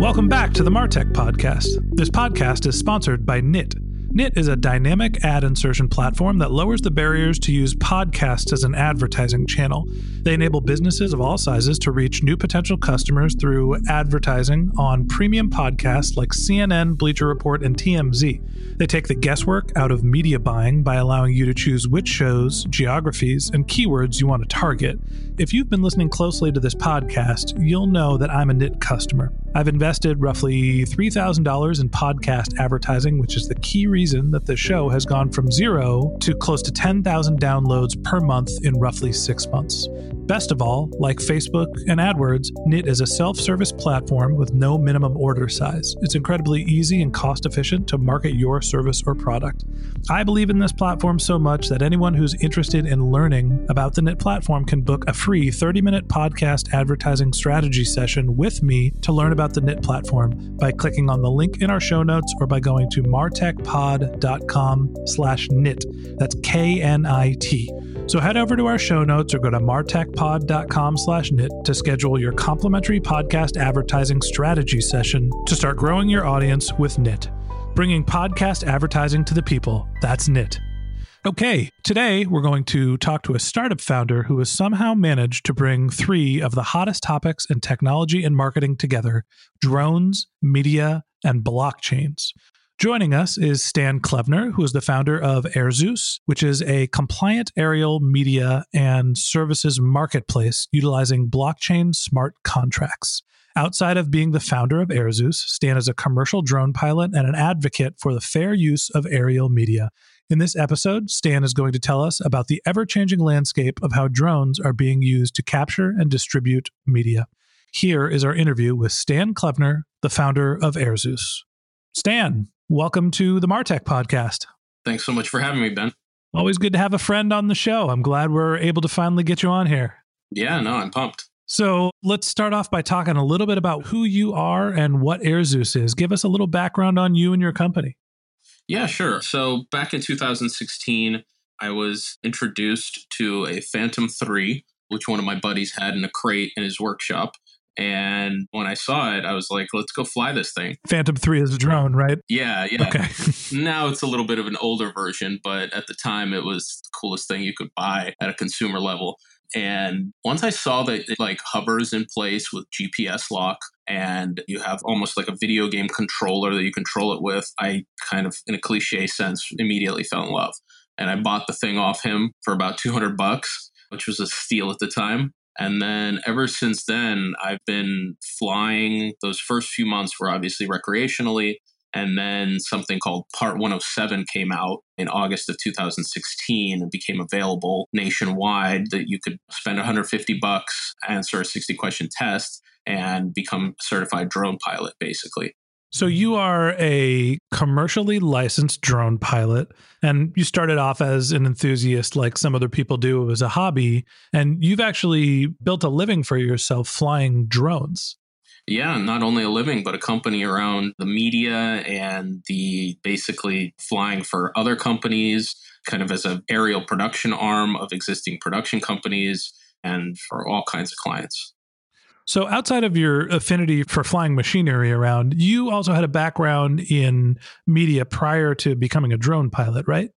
Welcome back to the Martech Podcast. This podcast is sponsored by Knit. Knit is a dynamic ad insertion platform that lowers the barriers to use podcasts as an advertising channel. They enable businesses of all sizes to reach new potential customers through advertising on premium podcasts like CNN, Bleacher Report, and TMZ. They take the guesswork out of media buying by allowing you to choose which shows, geographies, and keywords you want to target. If you've been listening closely to this podcast, you'll know that I'm a Knit customer. I've invested roughly $3,000 in podcast advertising, which is the key reason that the show has gone from zero to close to 10,000 downloads per month in roughly six months. Best of all, like Facebook and AdWords, Knit is a self service platform with no minimum order size. It's incredibly easy and cost efficient to market your service or product. I believe in this platform so much that anyone who's interested in learning about the Knit platform can book a free 30 minute podcast advertising strategy session with me to learn about the Knit platform by clicking on the link in our show notes or by going to martechpod.com slash knit. That's K-N-I-T. So head over to our show notes or go to martechpod.com slash knit to schedule your complimentary podcast advertising strategy session to start growing your audience with Knit. Bringing podcast advertising to the people. That's Knit. Okay, today we're going to talk to a startup founder who has somehow managed to bring three of the hottest topics in technology and marketing together drones, media, and blockchains. Joining us is Stan Khlevner, who is the founder of Airzus, which is a compliant aerial media and services marketplace utilizing blockchain smart contracts. Outside of being the founder of Airzus, Stan is a commercial drone pilot and an advocate for the fair use of aerial media. In this episode, Stan is going to tell us about the ever changing landscape of how drones are being used to capture and distribute media. Here is our interview with Stan Khlevner, the founder of Airzus. Stan, welcome to the Martech podcast. Thanks so much for having me, Ben. Always good to have a friend on the show. I'm glad we're able to finally get you on here. Yeah, no, I'm pumped. So let's start off by talking a little bit about who you are and what Airzus is. Give us a little background on you and your company. Yeah, sure. So back in 2016, I was introduced to a Phantom 3, which one of my buddies had in a crate in his workshop. And when I saw it, I was like, let's go fly this thing. Phantom 3 is a drone, right? Yeah, yeah. Okay. now it's a little bit of an older version, but at the time it was the coolest thing you could buy at a consumer level. And once I saw that it like hovers in place with GPS lock and you have almost like a video game controller that you control it with, I kind of, in a cliche sense, immediately fell in love. And I bought the thing off him for about 200 bucks, which was a steal at the time. And then ever since then, I've been flying. Those first few months were obviously recreationally. And then something called Part 107 came out in August of 2016 and became available nationwide that you could spend 150 bucks, answer a 60 question test, and become a certified drone pilot, basically. So you are a commercially licensed drone pilot and you started off as an enthusiast like some other people do. It was a hobby and you've actually built a living for yourself flying drones. Yeah, not only a living, but a company around the media and the basically flying for other companies, kind of as an aerial production arm of existing production companies and for all kinds of clients. So, outside of your affinity for flying machinery around, you also had a background in media prior to becoming a drone pilot, right?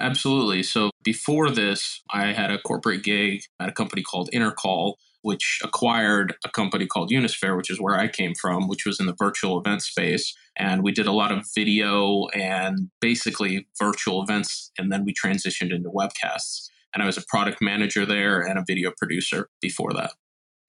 Absolutely. So, before this, I had a corporate gig at a company called Intercall, which acquired a company called Unisfair, which is where I came from, which was in the virtual event space. And we did a lot of video and basically virtual events. And then we transitioned into webcasts. And I was a product manager there and a video producer before that.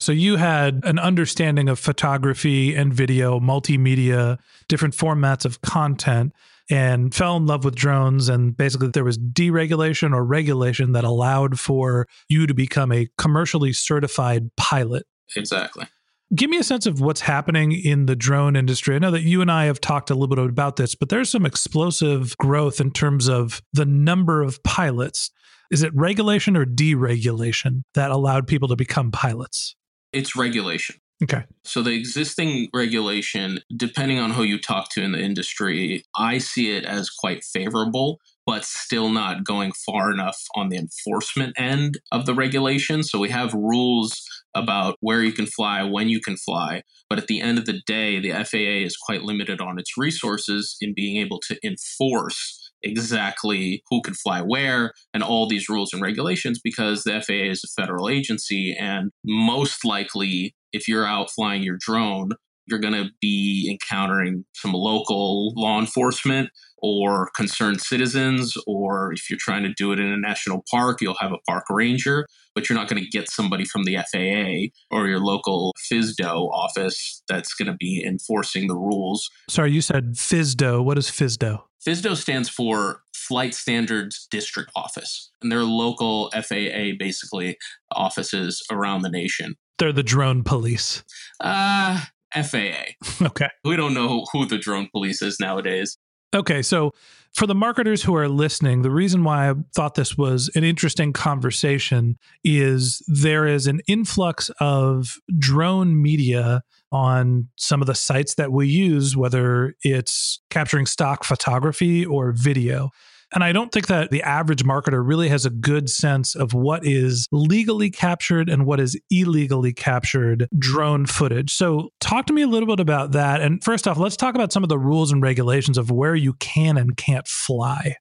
So you had an understanding of photography and video, multimedia, different formats of content, and fell in love with drones. And basically, there was deregulation or regulation that allowed for you to become a commercially certified pilot. Exactly. Give me a sense of what's happening in the drone industry. I know that you and I have talked a little bit about this, but there's some explosive growth in terms of the number of pilots. Is it regulation or deregulation that allowed people to become pilots? It's regulation. Okay. So the existing regulation, depending on who you talk to in the industry, I see it as quite favorable, but still not going far enough on the enforcement end of the regulation. So we have rules about where you can fly, when you can fly. But at the end of the day, the FAA is quite limited on its resources in being able to enforce exactly who can fly where and all these rules and regulations because the FAA is a federal agency. And most likely, if you're out flying your drone, you're going to be encountering some local law enforcement or concerned citizens, or if you're trying to do it in a national park, you'll have a park ranger, but you're not going to get somebody from the FAA or your local FSDO office that's going to be enforcing the rules. Sorry, you said FSDO. What is FSDO? FSDO stands for Flight Standards District Office, and they're local FAA basically offices around the nation. They're the drone police. Uh, FAA. Okay. We don't know who the drone police is nowadays. Okay, so for the marketers who are listening, the reason why I thought this was an interesting conversation is there is an influx of drone media on some of the sites that we use, whether it's capturing stock photography or video. And I don't think that the average marketer really has a good sense of what is legally captured and what is illegally captured drone footage. So, talk to me a little bit about that. And first off, let's talk about some of the rules and regulations of where you can and can't fly.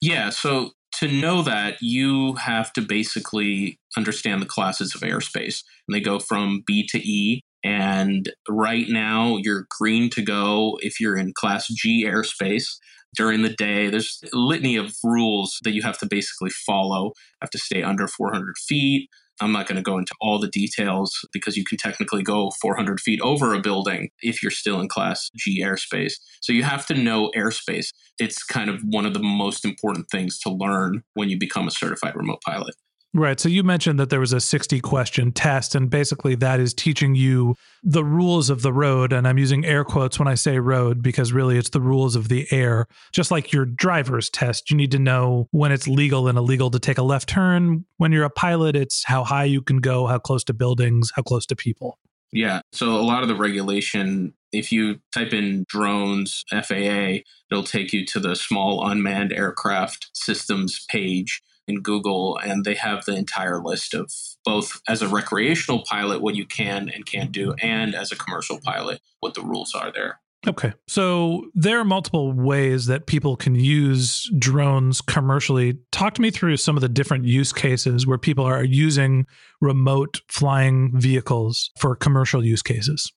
Yeah. So, to know that, you have to basically understand the classes of airspace. And they go from B to E. And right now, you're green to go if you're in Class G airspace during the day. There's a litany of rules that you have to basically follow. Have to stay under 400 feet. I'm not going to go into all the details because you can technically go 400 feet over a building if you're still in Class G airspace. So you have to know airspace. It's kind of one of the most important things to learn when you become a certified remote pilot. Right. So you mentioned that there was a 60 question test, and basically that is teaching you the rules of the road. And I'm using air quotes when I say road because really it's the rules of the air. Just like your driver's test, you need to know when it's legal and illegal to take a left turn. When you're a pilot, it's how high you can go, how close to buildings, how close to people. Yeah. So a lot of the regulation, if you type in drones, FAA, it'll take you to the small unmanned aircraft systems page in Google, and they have the entire list of both as a recreational pilot what you can and can't do, and as a commercial pilot what the rules are there. Okay. So there are multiple ways that people can use drones commercially. Talk to me through some of the different use cases where people are using remote flying vehicles for commercial use cases.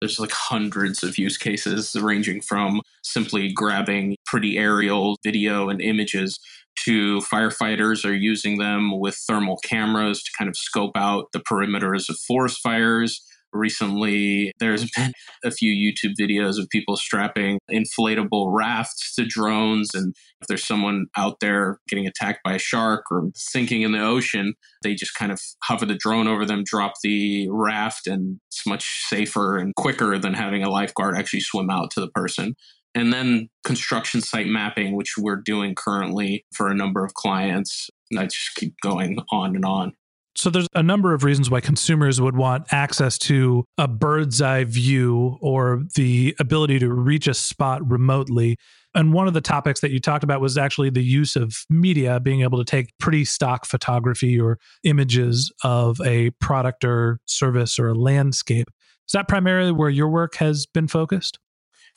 There's like hundreds of use cases ranging from simply grabbing pretty aerial video and images to firefighters are using them with thermal cameras to kind of scope out the perimeters of forest fires. Recently, there's been a few YouTube videos of people strapping inflatable rafts to drones. And if there's someone out there getting attacked by a shark or sinking in the ocean, they just kind of hover the drone over them, drop the raft, and it's much safer and quicker than having a lifeguard actually swim out to the person and then construction site mapping, which we're doing currently for a number of clients. and I just keep going on and on. So there's a number of reasons why consumers would want access to a bird's eye view or the ability to reach a spot remotely. And one of the topics that you talked about was actually the use of media, being able to take pretty stock photography or images of a product or service or a landscape. Is that primarily where your work has been focused?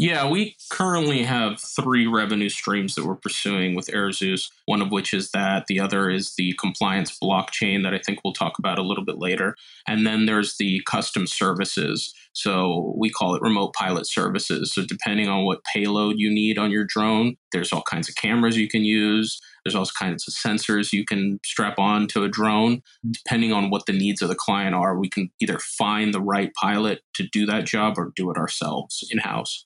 Yeah, we currently have three revenue streams that we're pursuing with Airzus, one of which is that, the other is the compliance blockchain that I think we'll talk about a little bit later. And then there's the custom services. So we call it remote pilot services. So depending on what payload you need on your drone, there's all kinds of cameras you can use. There's all kinds of sensors you can strap on to a drone. Depending on what the needs of the client are, we can either find the right pilot to do that job or do it ourselves in house.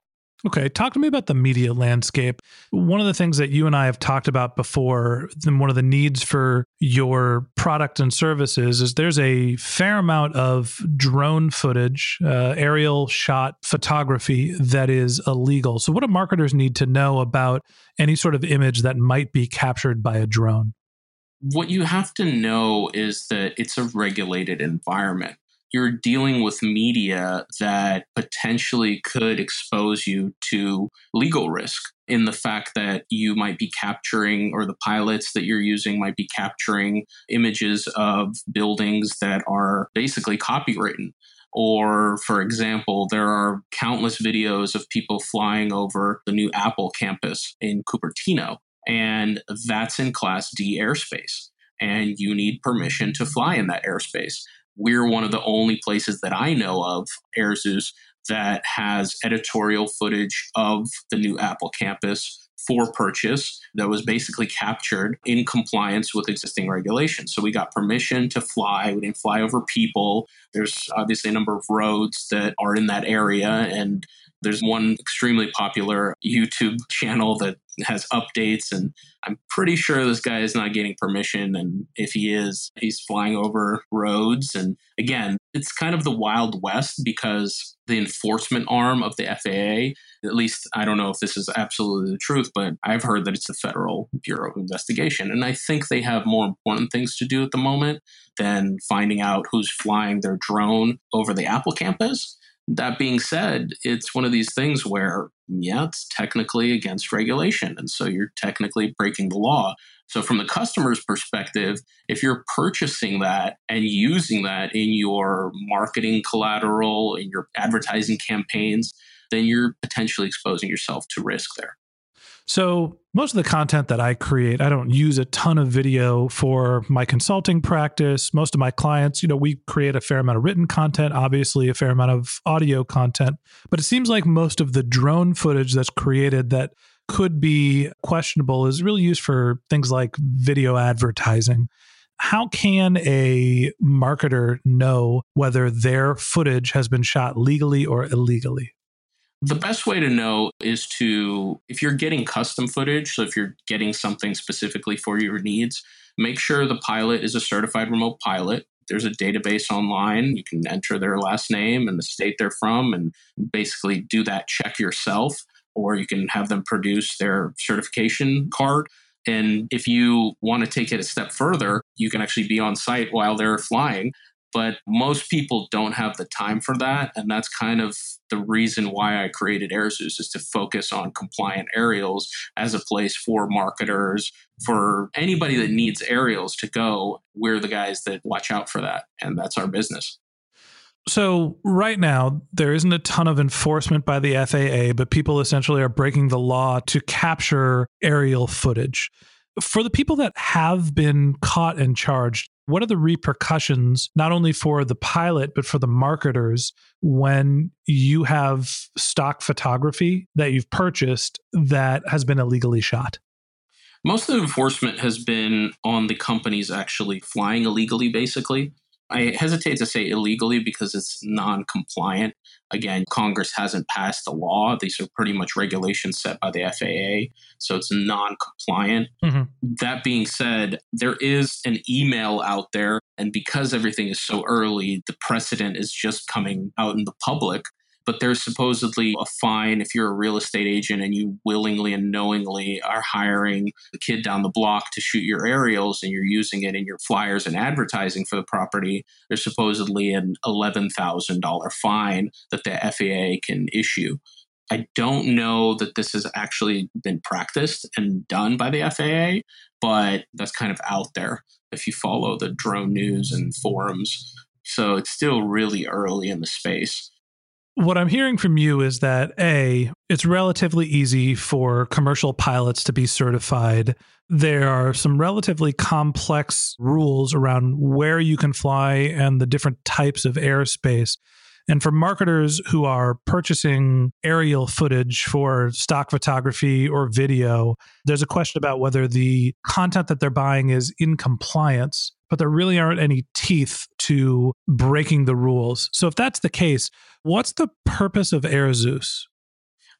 Okay, talk to me about the media landscape. One of the things that you and I have talked about before, and one of the needs for your product and services is there's a fair amount of drone footage, uh, aerial shot photography that is illegal. So, what do marketers need to know about any sort of image that might be captured by a drone? What you have to know is that it's a regulated environment you're dealing with media that potentially could expose you to legal risk in the fact that you might be capturing, or the pilots that you're using might be capturing images of buildings that are basically copywritten. Or, for example, there are countless videos of people flying over the new Apple campus in Cupertino, and that's in Class D airspace. And you need permission to fly in that airspace we're one of the only places that I know of, Airzus, that has editorial footage of the new Apple campus for purchase that was basically captured in compliance with existing regulations. So we got permission to fly. We didn't fly over people. There's obviously a number of roads that are in that area. And there's one extremely popular YouTube channel that has updates and I'm pretty sure this guy is not getting permission. And if he is, he's flying over roads. And again, it's kind of the Wild West because the enforcement arm of the FAA, at least I don't know if this is absolutely the truth, but I've heard that it's the Federal Bureau of Investigation. And I think they have more important things to do at the moment than finding out who's flying their drone over the Apple campus. That being said, it's one of these things where, yeah, it's technically against regulation. And so you're technically breaking the law. So, from the customer's perspective, if you're purchasing that and using that in your marketing collateral, in your advertising campaigns, then you're potentially exposing yourself to risk there. So, most of the content that I create, I don't use a ton of video for my consulting practice. Most of my clients, you know, we create a fair amount of written content, obviously, a fair amount of audio content. But it seems like most of the drone footage that's created that could be questionable is really used for things like video advertising. How can a marketer know whether their footage has been shot legally or illegally? The best way to know is to, if you're getting custom footage, so if you're getting something specifically for your needs, make sure the pilot is a certified remote pilot. There's a database online. You can enter their last name and the state they're from and basically do that check yourself, or you can have them produce their certification card. And if you want to take it a step further, you can actually be on site while they're flying but most people don't have the time for that. And that's kind of the reason why I created Airzus is to focus on compliant aerials as a place for marketers, for anybody that needs aerials to go. We're the guys that watch out for that. And that's our business. So, right now, there isn't a ton of enforcement by the FAA, but people essentially are breaking the law to capture aerial footage. For the people that have been caught and charged, what are the repercussions, not only for the pilot, but for the marketers when you have stock photography that you've purchased that has been illegally shot? Most of the enforcement has been on the companies actually flying illegally, basically. I hesitate to say illegally because it's non compliant. Again, Congress hasn't passed a law. These are pretty much regulations set by the FAA, so it's non compliant. Mm-hmm. That being said, there is an email out there, and because everything is so early, the precedent is just coming out in the public but there's supposedly a fine if you're a real estate agent and you willingly and knowingly are hiring the kid down the block to shoot your aerials and you're using it in your flyers and advertising for the property. There's supposedly an $11,000 fine that the FAA can issue. I don't know that this has actually been practiced and done by the FAA, but that's kind of out there if you follow the drone news and forums. So it's still really early in the space. What I'm hearing from you is that A, it's relatively easy for commercial pilots to be certified. There are some relatively complex rules around where you can fly and the different types of airspace. And for marketers who are purchasing aerial footage for stock photography or video, there's a question about whether the content that they're buying is in compliance but there really aren't any teeth to breaking the rules. So if that's the case, what's the purpose of Airzus?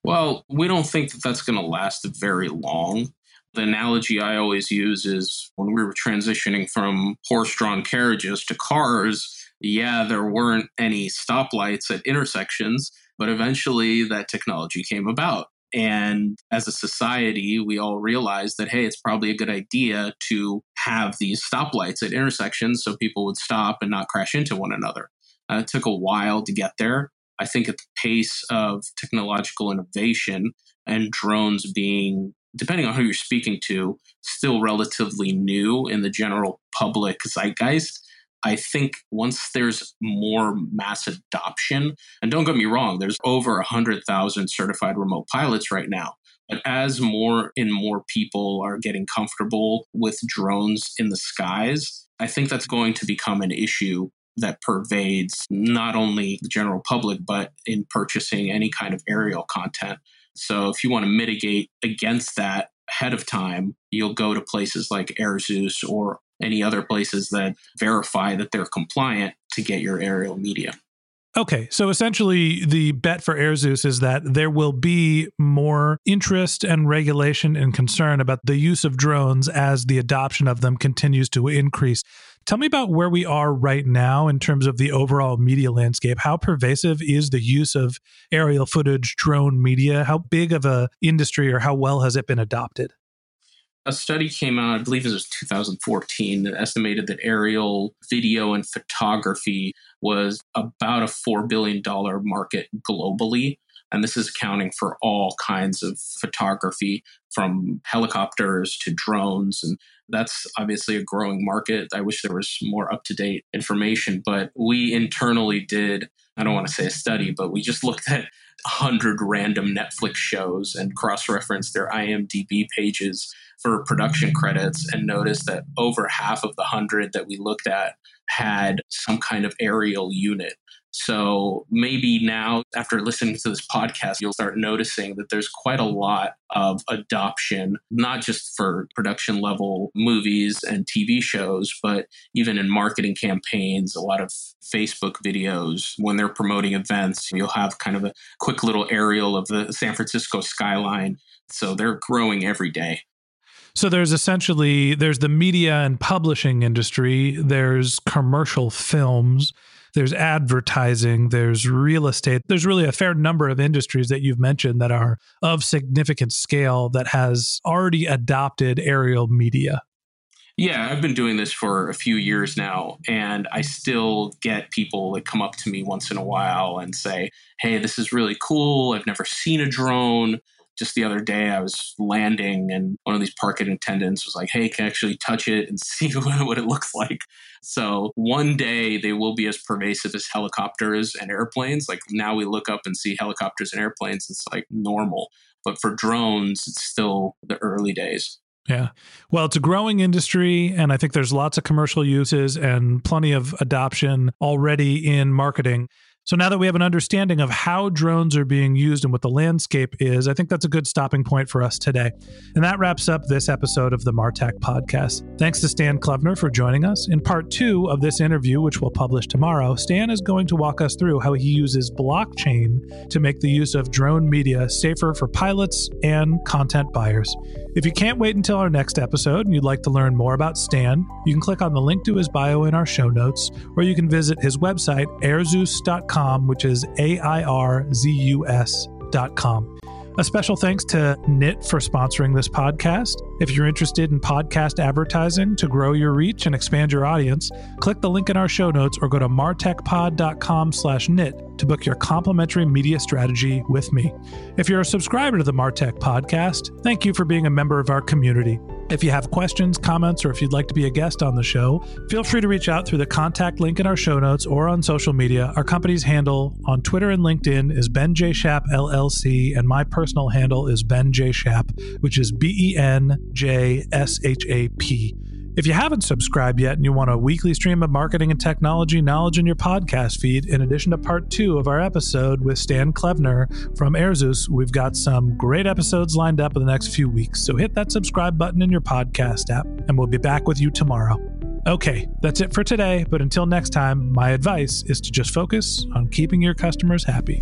Well, we don't think that that's going to last very long. The analogy I always use is when we were transitioning from horse drawn carriages to cars, yeah, there weren't any stoplights at intersections, but eventually that technology came about. And as a society, we all realized that, hey, it's probably a good idea to have these stoplights at intersections so people would stop and not crash into one another. Uh, it took a while to get there. I think at the pace of technological innovation and drones being, depending on who you're speaking to, still relatively new in the general public zeitgeist, I think once there's more mass adoption, and don't get me wrong, there's over 100,000 certified remote pilots right now. But as more and more people are getting comfortable with drones in the skies, I think that's going to become an issue that pervades not only the general public, but in purchasing any kind of aerial content. So if you want to mitigate against that ahead of time, you'll go to places like Airzus or any other places that verify that they're compliant to get your aerial media. Okay, so essentially, the bet for Airzus is that there will be more interest and regulation and concern about the use of drones as the adoption of them continues to increase. Tell me about where we are right now in terms of the overall media landscape. How pervasive is the use of aerial footage drone media? How big of a industry or how well has it been adopted? A study came out, I believe it was 2014, that estimated that aerial video and photography was about a $4 billion market globally. And this is accounting for all kinds of photography from helicopters to drones. And that's obviously a growing market. I wish there was more up to date information, but we internally did, I don't want to say a study, but we just looked at 100 random Netflix shows and cross referenced their IMDb pages for production credits and noticed that over half of the hundred that we looked at had some kind of aerial unit. So maybe now, after listening to this podcast, you'll start noticing that there's quite a lot of adoption, not just for production level movies and TV shows, but even in marketing campaigns, a lot of Facebook videos. When they're promoting events, you'll have kind of a quick little aerial of the San Francisco skyline. So they're growing every day. So there's essentially there's the media and publishing industry, there's commercial films, there's advertising, there's real estate. There's really a fair number of industries that you've mentioned that are of significant scale that has already adopted aerial media. Yeah, I've been doing this for a few years now, and I still get people that come up to me once in a while and say, Hey, this is really cool. I've never seen a drone just the other day I was landing and one of these parking attendants was like, Hey, can I actually touch it and see what, what it looks like? So one day they will be as pervasive as helicopters and airplanes. Like now we look up and see helicopters and airplanes. It's like normal. But for drones, it's still the early days. Yeah. Well, it's a growing industry, and I think there's lots of commercial uses and plenty of adoption already in marketing. So now that we have an understanding of how drones are being used and what the landscape is, I think that's a good stopping point for us today. And that wraps up this episode of the Martech podcast. Thanks to Stan Khlevner for joining us. In part two of this interview, which we'll publish tomorrow, Stan is going to walk us through how he uses blockchain to make the use of drone media safer for pilots and content buyers. If you can't wait until our next episode and you'd like to learn more about Stan, you can click on the link to his bio in our show notes, or you can visit his website, airzus.com, which is A I R Z U S.com. A special thanks to Knit for sponsoring this podcast. If you're interested in podcast advertising to grow your reach and expand your audience, click the link in our show notes or go to martechpod.com slash knit to book your complimentary media strategy with me. If you're a subscriber to the Martech podcast, thank you for being a member of our community. If you have questions, comments, or if you'd like to be a guest on the show, feel free to reach out through the contact link in our show notes or on social media. Our company's handle on Twitter and LinkedIn is Ben J. Shap LLC, and my personal handle is Ben J. Shap, which is B E N J S H A P. If you haven't subscribed yet and you want a weekly stream of marketing and technology knowledge in your podcast feed, in addition to part two of our episode with Stan Khlevner from Airzus, we've got some great episodes lined up in the next few weeks. So hit that subscribe button in your podcast app, and we'll be back with you tomorrow. Okay, that's it for today, but until next time, my advice is to just focus on keeping your customers happy.